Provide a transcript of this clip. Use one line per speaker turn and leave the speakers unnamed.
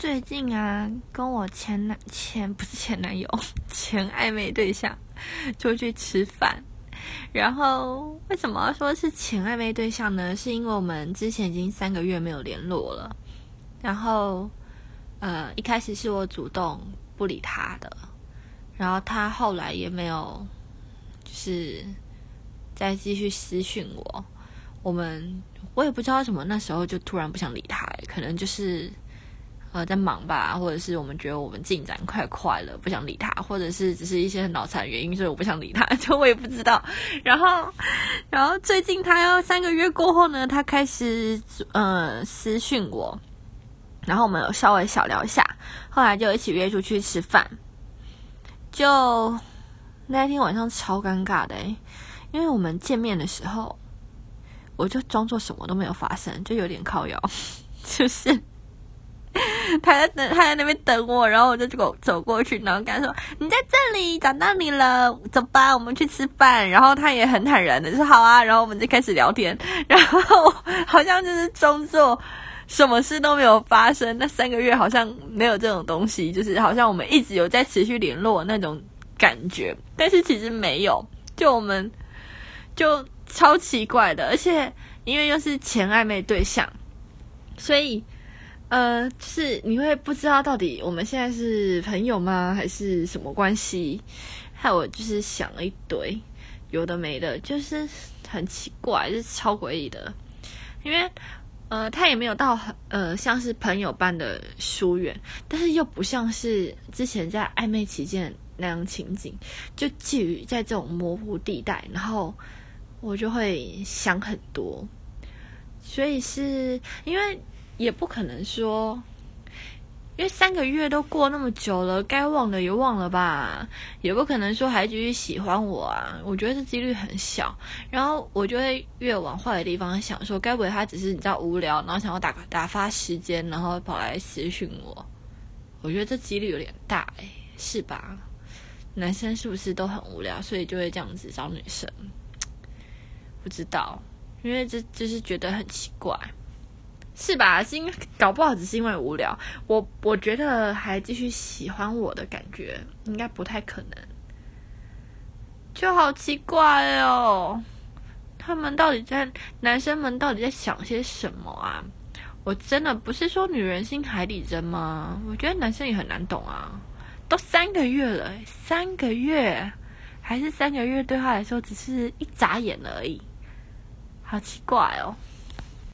最近啊，跟我前男前不是前男友，前暧昧对象出去吃饭。然后为什么说是前暧昧对象呢？是因为我们之前已经三个月没有联络了。然后呃，一开始是我主动不理他的，然后他后来也没有就是再继续私讯我。我们我也不知道为什么那时候就突然不想理他，可能就是呃在忙吧，或者是我们觉得我们进展快快了，不想理他，或者是只是一些脑残原因，所以我不想理他，就我也不知道。然后，然后最近他要三个月过后呢，他开始呃私讯我，然后我们有稍微小聊一下，后来就一起约出去吃饭。就那天晚上超尴尬的，因为我们见面的时候。我就装作什么都没有发生，就有点靠摇，就是 他在等，他在那边等我，然后我就走走过去，然后跟他说：“你在这里，找到你了，走吧，我们去吃饭。”然后他也很坦然的说：“好啊。”然后我们就开始聊天，然后 好像就是装作什么事都没有发生。那三个月好像没有这种东西，就是好像我们一直有在持续联络那种感觉，但是其实没有，就我们就。超奇怪的，而且因为又是前暧昧对象，所以呃，就是你会不知道到底我们现在是朋友吗，还是什么关系？害我就是想了一堆有的没的，就是很奇怪，就是超诡异的。因为呃，他也没有到很呃像是朋友般的疏远，但是又不像是之前在暧昧期间那样情景，就介于在这种模糊地带，然后。我就会想很多，所以是因为也不可能说，因为三个月都过那么久了，该忘的也忘了吧，也不可能说还继续喜欢我啊。我觉得这几率很小，然后我就会越往坏的地方想，说该不会他只是你知道无聊，然后想要打打发时间，然后跑来私讯我。我觉得这几率有点大，哎，是吧？男生是不是都很无聊，所以就会这样子找女生？不知道，因为这就是觉得很奇怪，是吧？是因为搞不好只是因为无聊。我我觉得还继续喜欢我的感觉，应该不太可能。就好奇怪哦，他们到底在男生们到底在想些什么啊？我真的不是说女人心海底针吗？我觉得男生也很难懂啊。都三个月了，三个月还是三个月，对他来说只是一眨眼而已。好奇怪哦。